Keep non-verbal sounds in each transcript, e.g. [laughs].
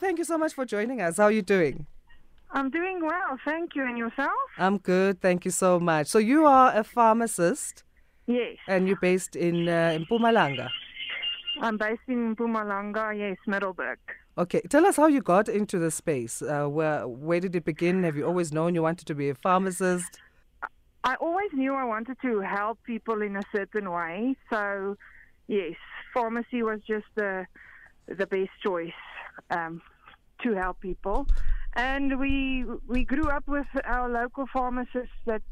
thank you so much for joining us. How are you doing? I'm doing well, thank you. And yourself? I'm good, thank you so much. So you are a pharmacist Yes. and you're based in uh, in Mpumalanga. I'm based in Pumalanga, yes, Middelburg. Okay, tell us how you got into the space. Uh, where where did it begin? Have you always known you wanted to be a pharmacist? I always knew I wanted to help people in a certain way, so yes, pharmacy was just the the best choice um, to help people. And we we grew up with our local pharmacists that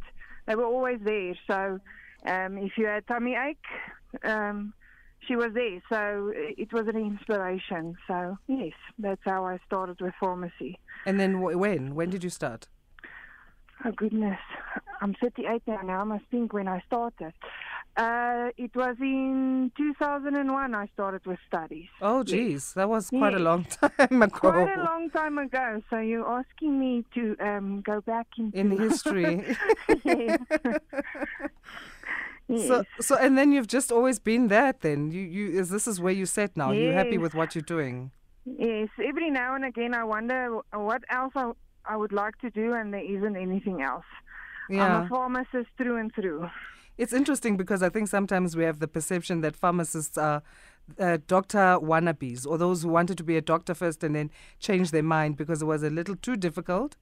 they were always there. So um, if you had tummy ache, um, she was there. So it was an inspiration. So yes, that's how I started with pharmacy. And then when? When did you start? Oh goodness, I'm 38 now. Now I must think when I started. Uh, it was in 2001 I started with studies. Oh, geez, that was quite a long [laughs] time ago Quite a long time ago. So you're asking me to um, go back into in [laughs] history. [laughs] yes. So, Yes. so, and then you've just always been that. Then you, you, is this is where you sit now? You're happy with what you're doing. Yes, every now and again I wonder what else I, I would like to do, and there isn't anything else. I'm a pharmacist through and through. it's interesting because I think sometimes we have the perception that pharmacists are uh, doctor wannabes, or those who wanted to be a doctor first and then changed their mind because it was a little too difficult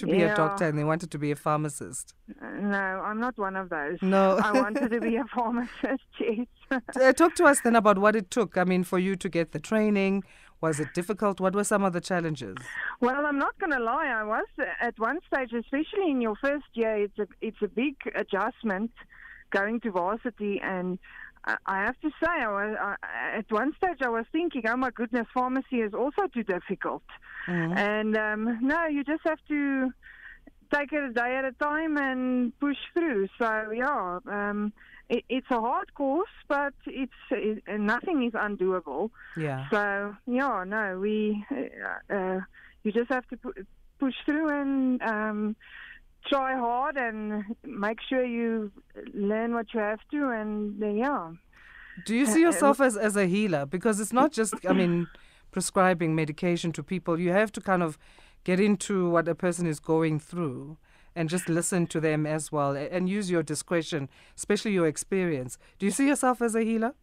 to be a doctor and they wanted to be a pharmacist. No, I'm not one of those. No. I wanted to be a [laughs] pharmacist, yes. Uh, talk to us then about what it took. I mean, for you to get the training, was it difficult? What were some of the challenges? Well, I'm not going to lie. I was at one stage, especially in your first year, it's a it's a big adjustment going to varsity, and I, I have to say, I was I, at one stage I was thinking, oh my goodness, pharmacy is also too difficult. Mhm. And um, no, you just have to take it a day at a time and push through. So yeah, um, it, it's a hard course, but it's it, nothing is undoable. Yeah. So yeah, no, we uh, uh, you just have to pu- push through and um, try hard and make sure you learn what you have to, and uh, yeah. Do you see yourself as, as a healer? Because it's not just, I mean, prescribing medication to people. You have to kind of get into what a person is going through and just listen to them as well and use your discretion, especially your experience. Do you see yourself as a healer?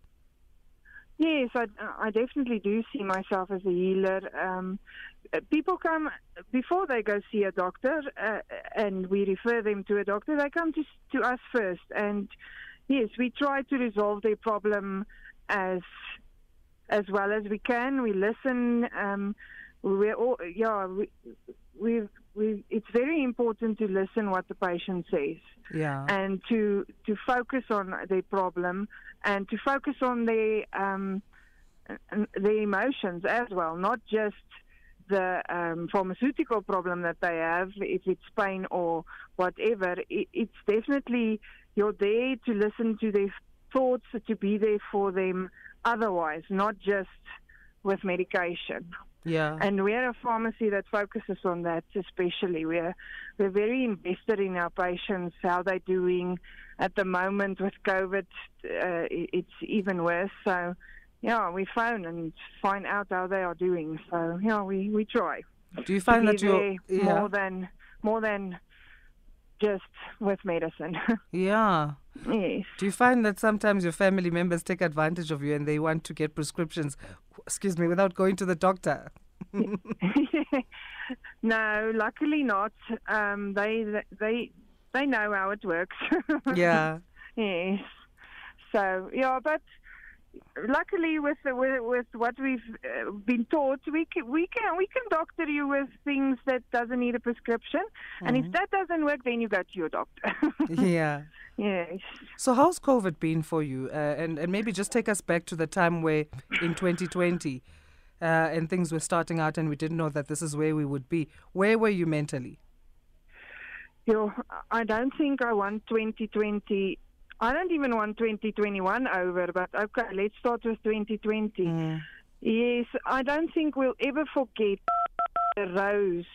Yes, I, I definitely do see myself as a healer. Um, uh, people come before they go see a doctor, uh, and we refer them to a doctor. They come to to us first, and yes, we try to resolve their problem as as well as we can. We listen. Um, we're all, yeah, we, we we it's very important to listen what the patient says Yeah. and to to focus on their problem and to focus on their um, their emotions as well, not just the um, pharmaceutical problem that they have, if it's pain or whatever. It, it's definitely you're there to listen to their thoughts, to be there for them. Otherwise, not just with medication. Yeah. And we're a pharmacy that focuses on that especially. We're we're very invested in our patients, how they're doing. At the moment with COVID, uh, it's even worse. So, yeah, we phone and find out how they are doing. So, yeah, we, we try Do you find that you're. Yeah. more than more than just with medicine. [laughs] Yeah. yes. Do you find that sometimes your family members take advantage of you and they want to get prescriptions, excuse me, without going to the doctor? [laughs] no, luckily not. Um, they they they know how it works. [laughs] Yeah. Yes. So yeah, but luckily with the, with, with what we've uh, been taught, we can we can we can doctor you with things that doesn't need a prescription, and if that doesn't work, then you go to your doctor. [laughs] Yeah. yes. So how's COVID been for you? Uh, and and maybe just take us back to the time where in 2020, uh, and things were starting out, and we didn't know that this is where we would be. Where were you mentally? Yo, I don't think I want 2020. I don't even want 2021 over, but okay, let's start with 2020. Mm. Yes, I don't think we'll ever forget the rows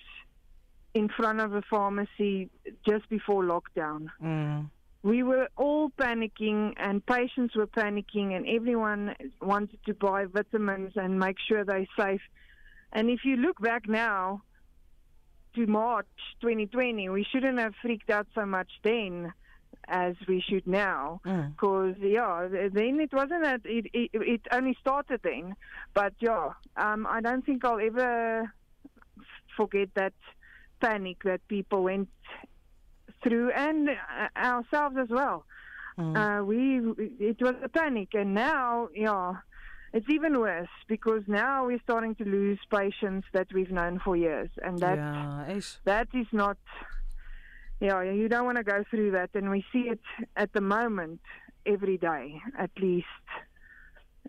in front of a pharmacy just before lockdown. Mm. We were all panicking, and patients were panicking, and everyone wanted to buy vitamins and make sure they're safe. And if you look back now to March 2020, we shouldn't have freaked out so much then as we should now. Mm. Because, yeah, then it wasn't that it, it, it only started then. But, yeah, um, I don't think I'll ever forget that panic that people went through and uh, ourselves as well. Mm. Uh, we it was a panic, and now, yeah, it's even worse because now we're starting to lose patients that we've known for years, and that yeah, that is not. Yeah, you don't want to go through that, and we see it at the moment every day, at least.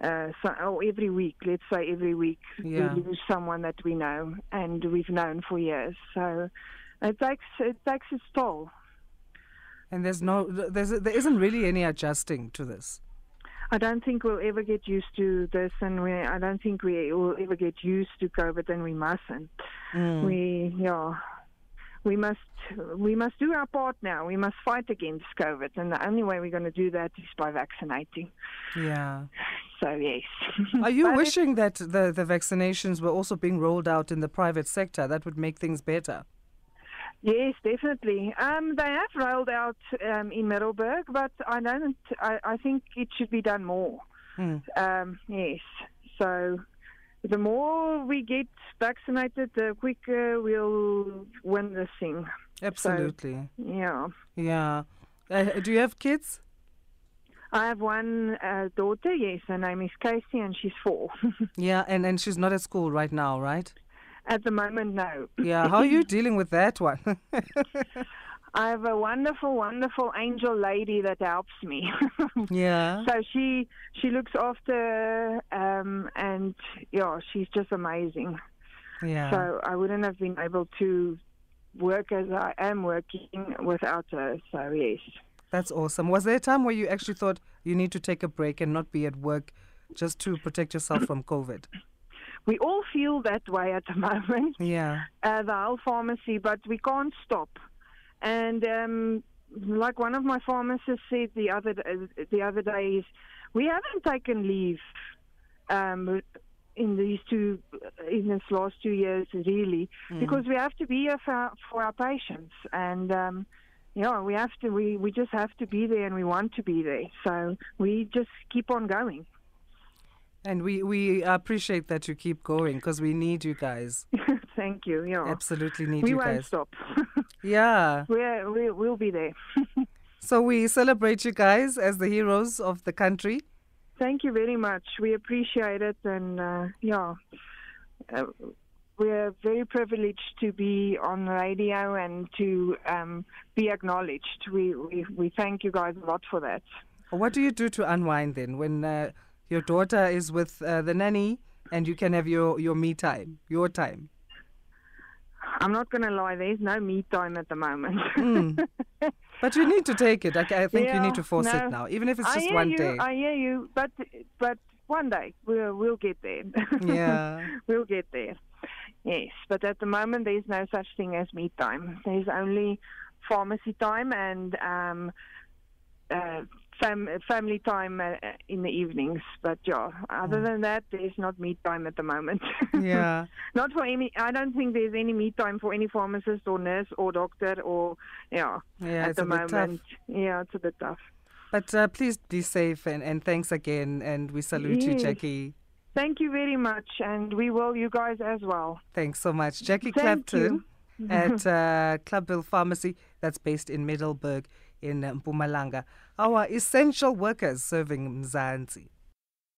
Uh, so, or every week, let's say every week, Yeah. we lose someone that we know and we've known for years. So it takes it takes its toll. And there's no, there's, there isn't really any adjusting to this. I don't think we'll ever get used to this, and we, I don't think we will ever get used to COVID, and we mustn't. Mm. We, yeah, we must, we must do our part now. We must fight against COVID, and the only way we're going to do that is by vaccinating. Yeah. So yes. Are you [laughs] wishing that the, the vaccinations were also being rolled out in the private sector? That would make things better. Yes, definitely. Um, they have rolled out um, in Middelburg, but I don't. I, I think it should be done more. Mm. Um, yes. So the more we get vaccinated, the quicker we'll win this thing. Absolutely. Yeah. Yeah. Uh, do you have kids? I have one uh, daughter, yes, her name is Casey, and she's four. [laughs] Yeah, and, and she's not at school right now, right? At the moment, no. Yeah. How are you [laughs] dealing with that one? [laughs] I have a wonderful, wonderful angel lady that helps me. [laughs] yeah. so she she looks after, um, and yeah, she's just amazing. Yeah. So I wouldn't have been able to work as I am working without her. So yes. That's awesome. Was there a time where you actually thought you need to take a break and not be at work just to protect yourself from COVID? We all feel that way at the [laughs] moment. Yeah. uh, the whole pharmacy, but we can't stop. And um, like one of my pharmacists said the other the other day is, we haven't taken leave um, in these two in this last two years really because we have to be here for, for our patients and. Um, yeah, we have to. We, we just have to be there, and we want to be there. So we just keep on going. And we, we appreciate that you keep going because we need you guys. [laughs] Thank you. Yeah, Absolutely need we you guys. We won't stop. [laughs] Yeah. We're, we, we'll be there. [laughs] So we celebrate you guys as the heroes of the country. Thank you very much. We appreciate it, and uh, yeah, uh, we're very privileged to be on radio and to um, be acknowledged. We, we we thank you guys a lot for that. What do you do to unwind then when uh, your daughter is with uh, the nanny and you can have your, your me time, your time? I'm not going to lie. There's no me time at the moment. Mm. [laughs] But you need to take it. I, I think you need to force no. it now, even if it's just one you. day. I hear you. But but one day we'll we'll get there. [laughs] Yeah. we'll get there. Yes, but at the moment there's no such thing as me time. There's only pharmacy time and um, fam- family time uh, in the evenings. But yeah, other than that, there's not me time at the moment. [laughs] Yeah. not for any. I don't think there's any me time for any pharmacist or nurse or doctor or yeah. Yeah, at it's the a bit moment, tough. yeah, it's a bit tough. But uh, please be safe and, and thanks again. And we salute you, Jacqui. Thank you very much, and we will you guys as well. Thanks so much. Jacqui Thank Clapton you. [laughs] at uh, Clubville Pharmacy, that's based in Middelburg in Mpumalanga. Our essential workers serving Mzansi.